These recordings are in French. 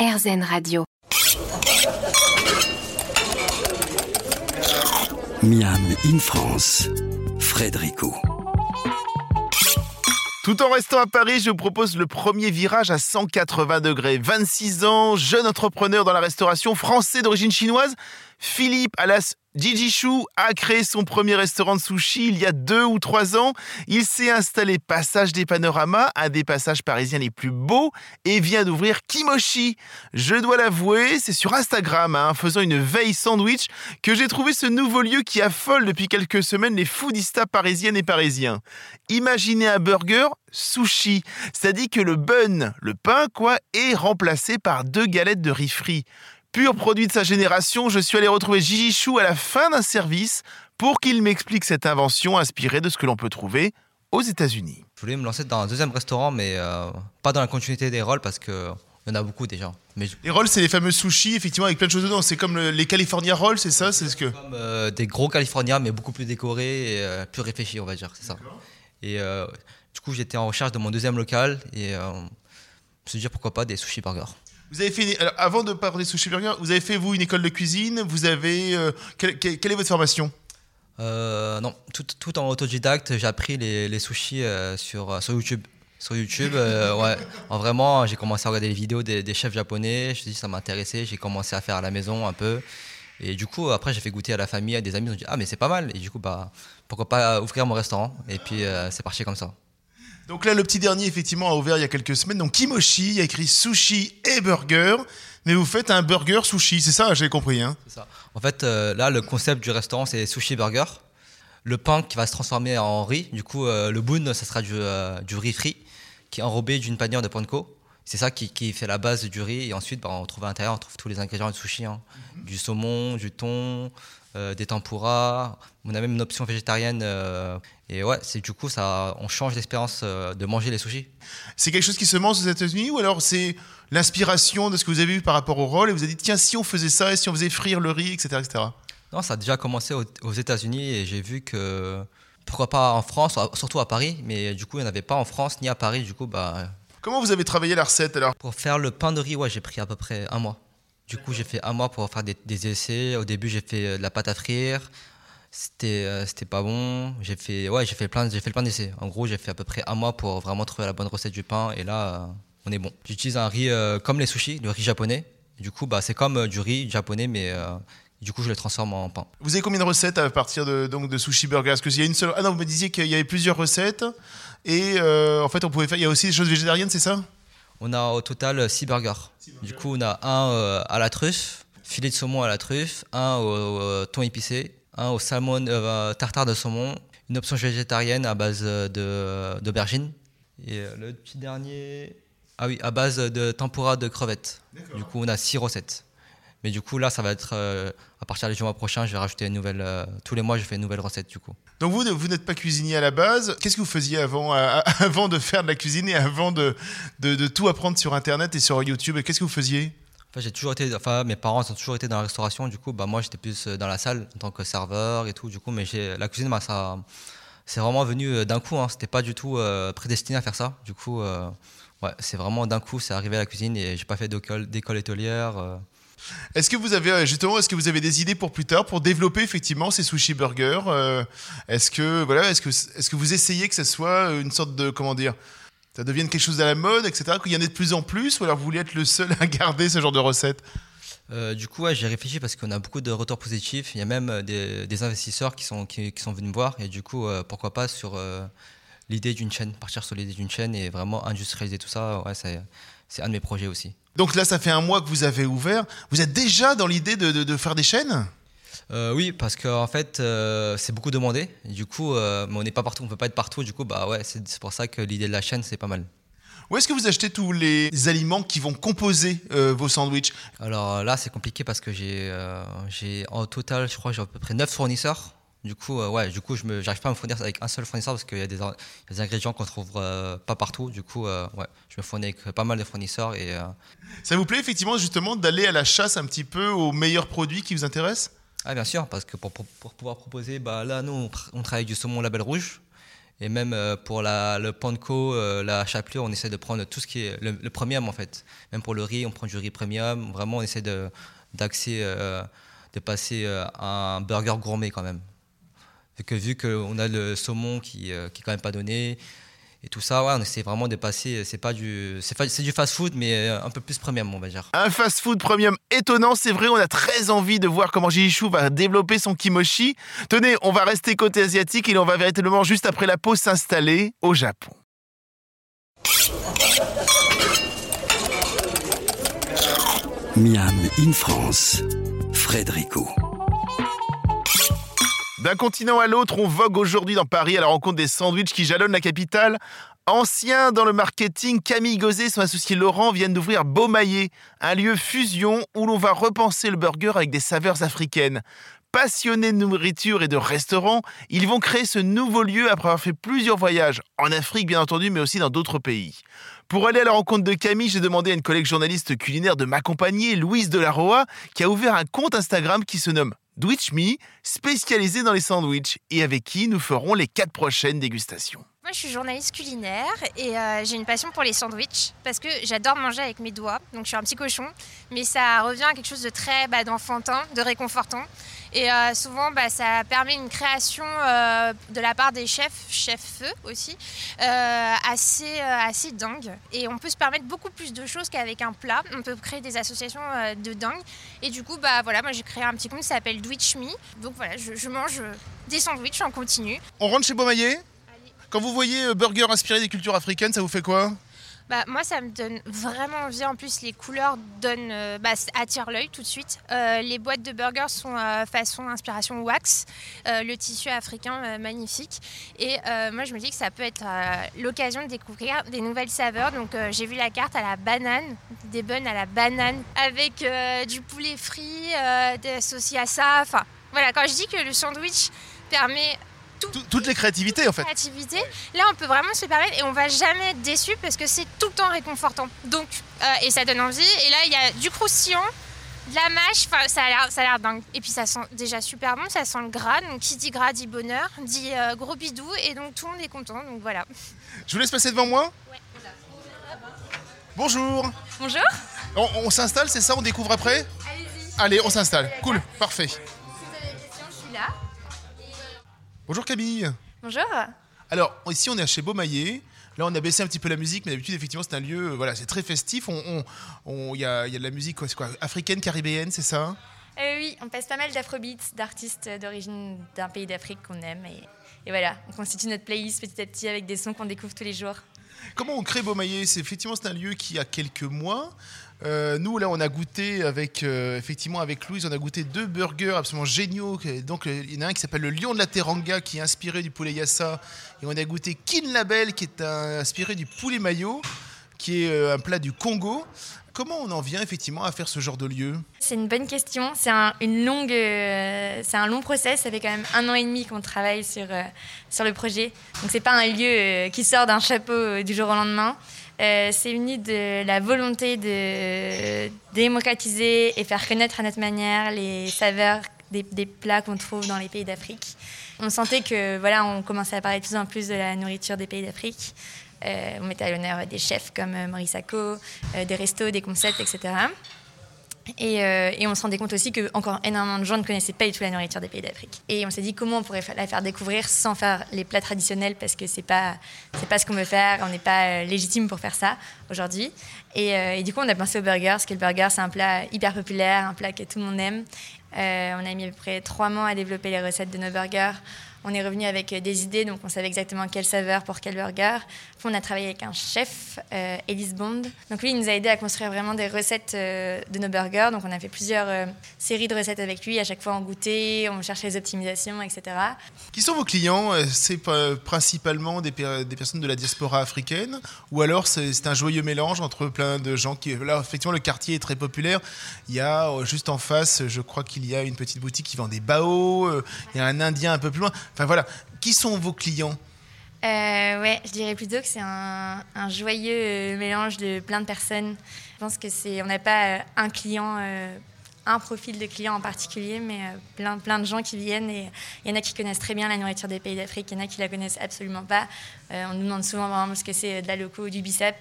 RZN Radio. Miam in France, Frédérico. Tout en restant à Paris, je vous propose le premier virage à 180 degrés. 26 ans, jeune entrepreneur dans la restauration, français d'origine chinoise, Philippe Alas Gigi Chou a créé son premier restaurant de sushi il y a deux ou trois ans. Il s'est installé Passage des Panoramas, un des passages parisiens les plus beaux, et vient d'ouvrir Kimochi. Je dois l'avouer, c'est sur Instagram, hein, faisant une veille sandwich, que j'ai trouvé ce nouveau lieu qui affole depuis quelques semaines les foodistas parisiennes et parisiens. Imaginez un burger sushi, c'est-à-dire que le bun, le pain quoi, est remplacé par deux galettes de riz frit. Pur produit de sa génération, je suis allé retrouver Gigi Chou à la fin d'un service pour qu'il m'explique cette invention inspirée de ce que l'on peut trouver aux États-Unis. Je voulais me lancer dans un deuxième restaurant, mais euh, pas dans la continuité des rôles parce que y en a beaucoup déjà. Mais Les rolls, c'est les fameux sushis, effectivement, avec plein de choses dedans. C'est comme les California rolls, c'est ça? C'est ce que. Comme euh, des gros California, mais beaucoup plus décorés et euh, plus réfléchis, on va dire, c'est ça. Et du coup, j'étais en recherche de mon deuxième local et je me suis dit pourquoi pas des sushi burgers. Vous avez fait, avant de parler sushi burger, vous avez fait vous une école de cuisine? Vous avez, euh, quelle, est votre formation? Euh, Non, tout, en autodidacte. J'ai appris les, sushis euh, sur, sur YouTube. Sur YouTube, ouais. En vraiment, j'ai commencé à regarder les vidéos des, des chefs japonais. Je me suis dit ça m'intéressait. J'ai commencé à faire à la maison un peu. Et du coup, après, j'ai fait goûter à la famille, à des amis. Ils ont dit ah mais c'est pas mal. Et du coup, bah pourquoi pas ouvrir mon restaurant? Et puis c'est parti comme ça. Donc là, le petit dernier, effectivement, a ouvert il y a quelques semaines. Donc Kimochi, il y a écrit sushi et burger. Mais vous faites un burger sushi, c'est ça, j'ai compris. Hein ça. En fait, euh, là, le concept du restaurant, c'est sushi burger. Le pain qui va se transformer en riz. Du coup, euh, le boon, ça sera du, euh, du, riz frit qui est enrobé d'une panière de panko. C'est ça qui, qui, fait la base du riz. Et ensuite, bah, on trouve à l'intérieur, on trouve tous les ingrédients du sushi. Hein. Mhm. Du saumon, du thon, euh, des tempura. On a même une option végétarienne. Euh, et ouais, c'est du coup, ça, on change l'expérience euh, de manger les sushis. C'est quelque chose qui se mange aux États-Unis ou alors c'est l'inspiration de ce que vous avez vu par rapport au rôle et vous avez dit tiens, si on faisait ça et si on faisait frire le riz, etc. etc. Non, ça a déjà commencé aux, États-Unis et j'ai vu que pourquoi pas en France, surtout à Paris, mais du coup, il n'y en avait pas en France ni à Paris. Du coup, bah. Comment vous avez travaillé la recette alors? Pour faire le pain de riz, ouais, j'ai pris à peu près un mois. Du coup, j'ai fait un mois pour faire des, essais. Au début, j'ai fait euh, de la pâte à frire. C'était euh, c'était pas bon. J'ai fait ouais, j'ai fait plein j'ai fait plein d'essais. En gros, j'ai fait à peu près un mois pour vraiment trouver la bonne recette du pain et là euh, on est bon. J'utilise un riz comme les sushis, le riz japonais. Du coup, bah c'est comme du riz japonais mais du coup, je le transforme en pain. Vous avez combien de recettes à partir de, donc, de sushi burger? Est-ce qu'il y a une seule? Ah non, vous me disiez qu'il y avait plusieurs recettes et en fait, on pouvait faire. Il y a aussi des choses végétariennes, c'est ça? On a au total 6 burgers. Du coup, on a un euh, à la truffe, filet de saumon à la truffe, un au, thon épicé, un au salmon euh, tartare de saumon, une option végétarienne à base d'aubergine. Et euh, le petit dernier, ah oui, à base de tempura de crevettes. Du coup, on a 6 recettes. Mais du coup, là, ça va être euh, à partir du mois prochain, je vais rajouter une nouvelle. Euh, tous les mois, je fais une nouvelle recette du coup. Donc vous, vous n'êtes pas cuisinier à la base. Qu'est-ce que vous faisiez avant, euh, avant de faire de la cuisine et avant de, de, tout apprendre sur Internet et sur YouTube? Qu'est-ce que vous faisiez? Enfin, j'ai toujours été, enfin, mes parents ont toujours été dans la restauration. Du coup, bah, moi, j'étais plus dans la salle en tant que serveur et tout. Du coup, mais la cuisine, bah, ça, c'est vraiment venu d'un coup. Hein. C'était pas du tout prédestiné à faire ça. Du coup, ouais, c'est vraiment d'un coup, c'est arrivé à la cuisine et j'ai pas fait d'école, d'école étolière. Est-ce que vous avez euh, justement, est-ce que vous avez des idées pour plus tard pour développer effectivement ces sushi burgers euh, Est-ce que voilà, est-ce que est-ce que vous essayez que ça soit une sorte de comment dire ça devienne quelque chose à la mode, etc. Qu'il y en ait de plus en plus, ou alors vous voulez être le seul à garder ce genre de recette? Euh, du coup, j'ai réfléchi parce qu'on a beaucoup de retours positifs. Il y a même des, investisseurs qui sont, qui, sont venus me voir. Et du coup, pourquoi pas sur l'idée d'une chaîne, partir sur l'idée d'une chaîne et vraiment industrialiser tout ça. Ouais, c'est un de mes projets aussi. Donc là, ça fait un mois que vous avez ouvert. Vous êtes déjà dans l'idée de, faire des chaînes? Euh, oui, parce qu'en fait, euh, c'est beaucoup demandé. du coup, euh, on n'est pas partout, on peut pas être partout. Du coup, bah ouais, c'est pour ça que l'idée de la chaîne, c'est pas mal. Où est-ce que vous achetez tous les aliments qui vont composer vos sandwichs? Alors là, c'est compliqué parce que j'ai, j'ai en total, je crois, j'ai à peu près 9 fournisseurs. Du coup, euh, ouais, du coup, je n'arrive pas à me fournir avec un seul fournisseur parce qu'il y a des, ingrédients qu'on trouve euh, pas partout. Du coup, euh, ouais, je me fournis avec pas mal de fournisseurs et. Ça vous plaît effectivement justement d'aller à la chasse un petit peu aux meilleurs produits qui vous intéressent? Ah bien sûr, parce que pour, pouvoir proposer, bah là, nous, on, travaille avec du saumon label rouge Et même euh, pour la, le panko, euh, la chapelure, on essaie de prendre tout ce qui est le, le, premium en fait. Même pour le riz, on prend du riz premium. Vraiment, on essaie de, d'axer, euh, de passer à un burger gourmet quand même. Vu que vu qu'on a le saumon qui, qui est quand même pas donné, et tout ça, ouais, on essaie vraiment de passer. C'est pas du, c'est du fast-food, mais un peu plus premium, on va dire. Un fast-food premium étonnant, c'est vrai. On a très envie de voir comment Jishu va développer son kimochi. Tenez, on va rester côté asiatique et on va véritablement juste après la pause s'installer au Japon. Miam in France, Frédérico. D'un continent à l'autre, on vogue aujourd'hui dans Paris à la rencontre des sandwichs qui jalonnent la capitale. Ancien dans le marketing, Camille Gauzet et son associé Laurent viennent d'ouvrir Beaumaillé, un lieu fusion où l'on va repenser le burger avec des saveurs africaines. Passionnés de nourriture et de restaurants, ils vont créer ce nouveau lieu après avoir fait plusieurs voyages, en Afrique bien entendu, mais aussi dans d'autres pays. Pour aller à la rencontre de Camille, j'ai demandé à une collègue journaliste culinaire de m'accompagner, Louise Delaroa, qui a ouvert un compte Instagram qui se nomme Dwitch Me, spécialisé dans les sandwichs et avec qui nous ferons les quatre prochaines dégustations. Moi, je suis journaliste culinaire et euh, j'ai une passion pour les sandwichs parce que j'adore manger avec mes doigts. Donc, je suis un petit cochon, mais ça revient à quelque chose de très bah, d'enfantin, de réconfortant. Et euh, souvent, bah, ça permet une création euh, de la part des chefs, chefs feu aussi, assez, assez dingue. Et on peut se permettre beaucoup plus de choses qu'avec un plat. On peut créer des associations de dingue. Et du coup, bah, voilà, moi j'ai créé un petit compte qui s'appelle Dwitch Me. Donc voilà, je, mange des sandwichs en continu. On rentre chez Beaumaillé? Quand vous voyez burger inspiré des cultures africaines, ça vous fait quoi? Bah, moi, ça me donne vraiment envie. En plus, les couleurs donnent, euh, bah, attirent l'œil tout de suite. Euh, les boîtes de burgers sont euh, façon inspiration wax, le tissu africain magnifique. Et moi, je me dis que ça peut être l'occasion de découvrir des nouvelles saveurs. Donc, j'ai vu la carte à la banane, des buns à la banane, avec du poulet frit, saucisses à ça. Enfin, voilà, quand je dis que le sandwich permet toutes les créativités en fait. Créativité. Là, on peut vraiment se permettre et on va jamais être déçu parce que c'est tout le temps réconfortant. Donc, euh, et ça donne envie. Et là, il y a du croustillant, de la mâche. Enfin, ça a l'air, ça a l'air dingue. Et puis ça sent déjà super bon. Ça sent le gras. Donc, qui dit gras dit bonheur, dit euh, gros bidou. Et donc tout le monde est content. Donc voilà. Je vous laisse passer devant moi. Ouais. Bonjour. Bonjour. On, on s'installe, c'est ça On découvre après? Allez, on s'installe. Cool, parfait. Bonjour Camille. Bonjour. Alors, ici on est chez Beaumaillé. Là, on a baissé un petit peu la musique, mais d'habitude, effectivement, c'est un lieu, euh, voilà, c'est très festif. Il on, on, y, a, y, a, de la musique, quoi, quoi africaine, caribéenne, c'est ça? Euh, Oui, on passe pas mal d'afrobeats, d'artistes d'origine d'un pays d'Afrique qu'on aime. Et, et, voilà, on constitue notre playlist petit à petit avec des sons qu'on découvre tous les jours. Comment on crée Beaumaillé? C'est effectivement c'est un lieu qui a quelques mois. Euh, nous là, on a goûté avec euh, effectivement avec Louise, on a goûté deux burgers absolument géniaux. Donc il y en a un qui s'appelle le Lion de la Teranga, qui est inspiré du poulet yassa, et on a goûté Kin Label, qui est inspiré du poulet mayo, qui est euh, un plat du Congo. Comment on en vient effectivement à faire ce genre de lieu C'est une bonne question. C'est un, une longue, euh, c'est un long process. Ça fait quand même un an et demi qu'on travaille sur, euh, sur le projet. Donc c'est pas un lieu euh, qui sort d'un chapeau du jour au lendemain. c'est uni de la volonté de démocratiser et faire connaître à notre manière les saveurs des, des plats qu'on trouve dans les pays d'Afrique. On sentait que voilà, on commençait à parler de plus en plus de la nourriture des pays d'Afrique. Euh, on mettait à l'honneur des chefs comme Maurice Sacco, euh, des restos, des concepts, etc. Et, euh, on se rendait compte aussi que encore énormément de gens ne connaissaient pas du tout la nourriture des pays d'Afrique. Et on s'est dit comment on pourrait la faire découvrir sans faire les plats traditionnels parce que c'est pas pas ce qu'on veut faire, on n'est pas légitime pour faire ça aujourd'hui. Et, et, du coup on a pensé au burger parce que le burger c'est un plat hyper populaire, un plat que tout le monde aime. on a mis à peu près trois mois à développer les recettes de nos burgers. On est revenu avec des idées, donc on savait exactement quelle saveur pour quel burger. on a travaillé avec un chef, euh, Elise Bond. Donc lui, il nous a aidé à construire vraiment des recettes euh, de nos burgers. Donc on a fait plusieurs euh, séries de recettes avec lui. À chaque fois, on goûtait, on cherchait les optimisations, etc. Qui sont vos clients C'est principalement des, des, personnes de la diaspora africaine ou alors c'est un joyeux mélange entre plein de gens qui... Là, effectivement, le quartier est très populaire. Il y a juste en face, je crois qu'il y a une petite boutique qui vend des baos. Il y a un Indien un peu plus loin. Enfin voilà, qui sont vos clients? Euh, ouais, je dirais plutôt que c'est un, joyeux mélange de plein de personnes. Je pense que c'est, on n'a pas un client euh, un profil de client en particulier, mais plein, plein de gens qui viennent et il y en a qui connaissent très bien la nourriture des pays d'Afrique, il y en a qui la connaissent absolument pas. on nous demande souvent vraiment ce que c'est de la loco ou du bicep.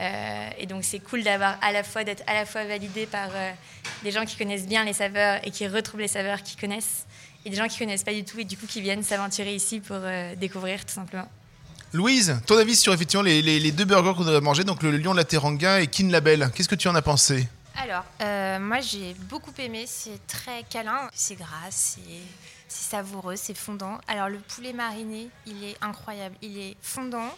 et donc c'est cool d'avoir à la fois d'être à la fois validé par des gens qui connaissent bien les saveurs et qui retrouvent les saveurs qu'ils connaissent, et des gens qui connaissent pas du tout et du coup qui viennent s'aventurer ici pour découvrir tout simplement. Louise, ton avis sur effectivement les, deux burgers qu'on a mangés, donc le Lion de la Teranga et Kin Label. Qu'est-ce que tu en as pensé? Alors, euh, moi j'ai beaucoup aimé. C'est très câlin, c'est gras, c'est savoureux, c'est fondant. Alors le poulet mariné, il est incroyable. Il est fondant,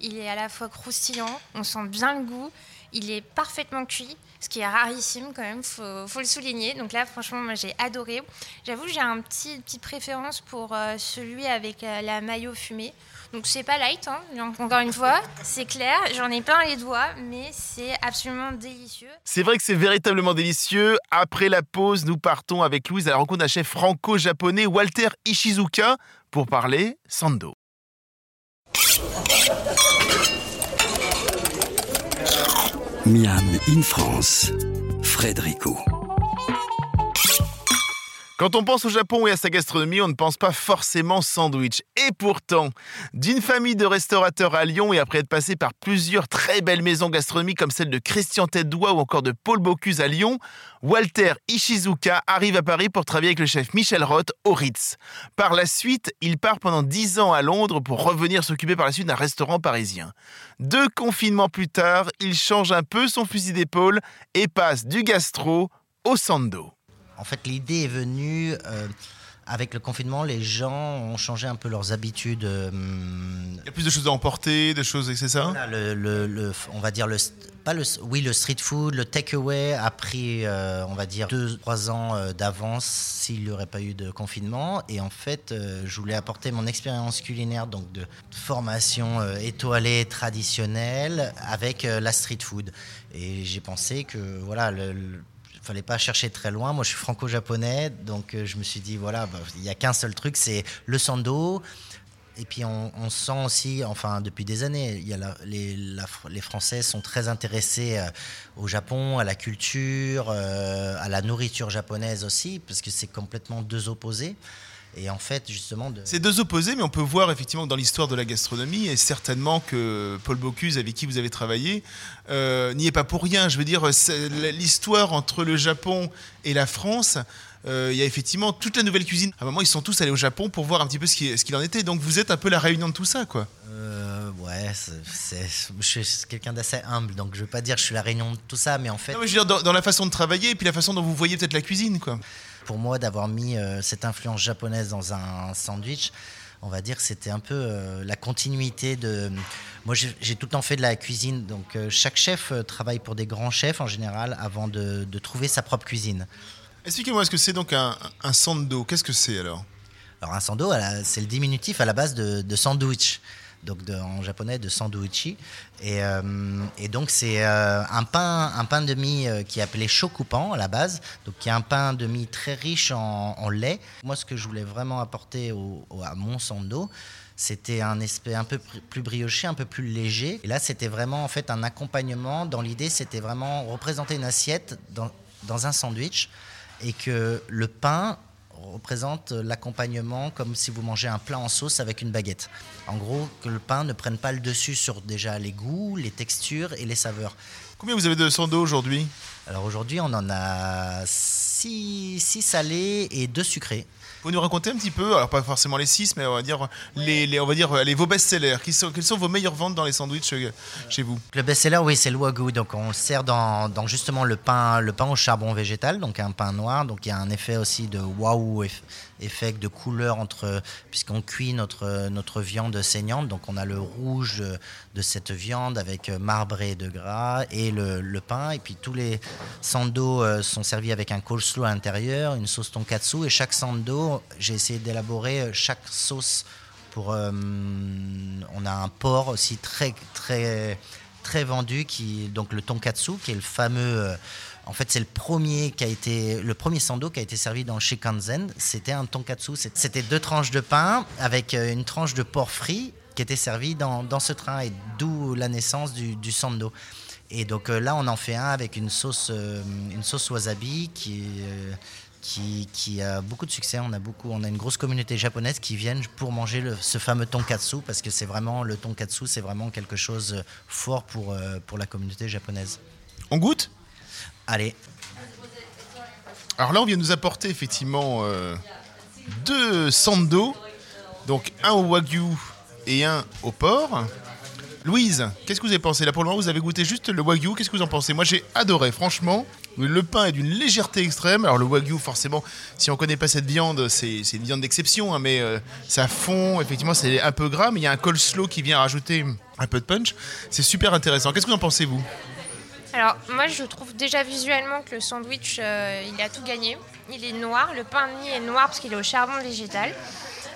il est à la fois croustillant, on sent bien le goût. Il est parfaitement cuit, ce qui est rarissime quand même, faut, faut le souligner. Donc là, franchement, moi j'ai adoré. J'avoue, j'ai un petit petite préférence pour euh, celui avec euh, la maillot fumée. Donc c'est pas light, hein. encore une fois, c'est clair, j'en ai plein les doigts, mais c'est absolument délicieux. C'est vrai que c'est véritablement délicieux. Après la pause, nous partons avec Louise à la rencontre d'un chef franco-japonais, Walter Ishizuka, pour parler sando. Miam in France, Frédérico. Quand on pense au Japon et à sa gastronomie, on ne pense pas forcément sandwich. Et pourtant, d'une famille de restaurateurs à Lyon et après être passé par plusieurs très belles maisons gastronomiques comme celle de Christian tête ou encore de Paul Bocuse à Lyon, Walter Ishizuka arrive à Paris pour travailler avec le chef Michel Roth au Ritz. Par la suite, il part pendant 10 ans à Londres pour revenir s'occuper par la suite d'un restaurant parisien. Deux confinements plus tard, il change un peu son fusil d'épaule et passe du gastro au sando. En fait, l'idée est venue euh, avec le confinement. Les gens ont changé un peu leurs habitudes. Euh, Il y a plus de choses à emporter, de choses, c'est ça? Le, On va dire le, pas le, oui, le street food, le takeaway a pris, euh, on va dire, deux, trois ans d'avance s'il n'y aurait pas eu de confinement. Et en fait, je voulais apporter mon expérience culinaire, donc de formation étoilée traditionnelle, avec la street food. Et j'ai pensé que voilà le fallait pas chercher très loin. Moi, je suis franco-japonais, donc euh, je me suis dit, voilà, bah, il n'y a qu'un seul truc, c'est le sando. Et puis on, sent aussi, enfin depuis des années, y a les, les, Français sont très intéressés euh, au Japon, à la culture, euh, à la nourriture japonaise aussi, parce que c'est complètement deux opposés. Et en fait, justement. C'est deux opposés, mais on peut voir effectivement que dans l'histoire de la gastronomie, et certainement que Paul Bocuse, avec qui vous avez travaillé, euh, n'y est pas pour rien. Je veux dire, l'histoire entre le Japon et la France. Euh, il y a effectivement toute la nouvelle cuisine. À un moment, ils sont tous allés au Japon pour voir un petit peu ce qu'il en était. Donc, vous êtes un peu la réunion de tout ça, quoi. Euh, ouais, je suis quelqu'un d'assez humble, donc je veux pas dire que je suis la réunion de tout ça, mais en fait. Non, mais je veux dire, dans, dans, la façon de travailler et puis la façon dont vous voyez peut-être la cuisine, quoi pour moi d'avoir mis euh, cette influence japonaise dans un sandwich. On va dire que c'était un peu euh, la continuité de. Moi, j'ai tout le temps fait de la cuisine. Donc, euh, chaque chef travaille pour des grands chefs en général avant de, trouver sa propre cuisine. Expliquez-moi, est-ce que c'est donc un, sando? Qu'est-ce que c'est alors? Alors, un sando, c'est le diminutif à la base de, sandwich donc en japonais de sandwichi. Et, euh, donc c'est euh, un pain, un pain de mie euh, qui est appelé shokupan à la base, donc qui est un pain de mie très riche en, lait. Moi, ce que je voulais vraiment apporter à mon sando, c'était un aspect un peu plus brioché, un peu plus léger. Et là, c'était vraiment en fait un accompagnement. Dans l'idée, c'était vraiment représenter une assiette dans un sandwich et que le pain représente l'accompagnement comme si vous mangez un plat en sauce avec une baguette. En gros, que le pain ne prenne pas le dessus sur déjà les goûts, les textures et les saveurs. Combien vous avez de sando aujourd'hui? Alors aujourd'hui, on en a 6 salés et 2 sucrés. Vous nous raconter un petit peu, alors pas forcément les 6, mais on va dire, les, on va dire les, vos best-sellers. Quelles sont, quelles sont vos meilleures ventes dans les sandwichs euh, chez vous? Le best-seller, oui, c'est le wagyu. Donc on le sert dans, dans, justement le pain, le pain au charbon végétal, donc un pain noir. Donc il y a un effet aussi de waouh effet de couleur entre puisqu'on cuit notre notre viande saignante donc on a le rouge de, cette viande avec marbré de gras et le, le pain et puis tous les sando euh, sont servis avec un coleslaw à l'intérieur une sauce tonkatsu et chaque sando j'ai essayé d'élaborer euh, chaque sauce pour euh, on a un porc aussi très très très vendu qui donc le tonkatsu qui est le fameux en fait, c'est le premier qui a été le premier sando qui a été servi dans le Shikansen. C'était un tonkatsu. C'était deux tranches de pain avec une tranche de porc frit qui était servie dans, dans ce train et d'où la naissance du, sando. Et donc euh, là, on en fait un avec une sauce, euh, une sauce wasabi qui, euh, qui, qui a beaucoup de succès. On a, beaucoup, on a une grosse communauté japonaise qui viennent pour manger le- ce fameux tonkatsu parce que c'est vraiment le tonkatsu, c'est vraiment quelque chose fort pour, pour la communauté japonaise. On goûte? Allez, Alors là, on vient nous apporter effectivement euh, deux sando, donc un au wagyu et un au porc. Louise, qu'est-ce que vous avez pensé Là pour le moment, vous avez goûté juste le wagyu. Qu'est-ce que vous en pensez Moi, j'ai adoré, franchement. Le pain est d'une légèreté extrême. Alors le wagyu, forcément, si on connaît pas cette viande, c'est c'est une viande d'exception, hein, mais euh, ça fond. Effectivement, c'est un peu gras, mais il y a un coleslaw qui vient rajouter un peu de punch. C'est super intéressant. Qu'est-ce que vous en pensez vous Alors, moi, je trouve déjà visuellement que le sandwich, euh, il a tout gagné. Il est noir, le pain de mie est noir parce qu'il est au charbon végétal.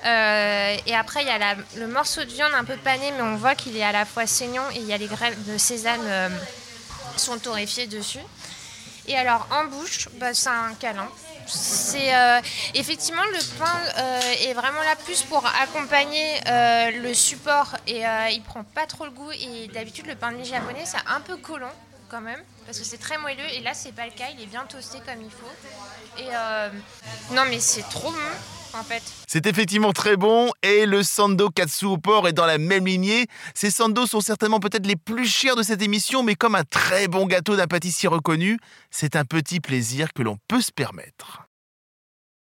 Euh, et après, il y a le morceau de viande un peu pané, mais on voit qu'il est à la fois saignant et il y a les graines de sésame euh, sont torréfiées dessus. Et alors, en bouche, bah, c'est un câlin. Euh, effectivement le pain euh, est vraiment là plus pour accompagner le support et il prend pas trop le goût. Et d'habitude le pain de mie japonais c'est un peu collant quand même parce que c'est très moelleux. Et là c'est pas le cas. Il est bien toasté comme il faut. Et non mais c'est trop bon C'est effectivement très bon et le Sando Katsu au porc est dans la même lignée. Ces sandos sont certainement peut-être les plus chers de cette émission, mais comme un très bon gâteau d'un pâtissier reconnu, c'est un petit plaisir que l'on peut se permettre.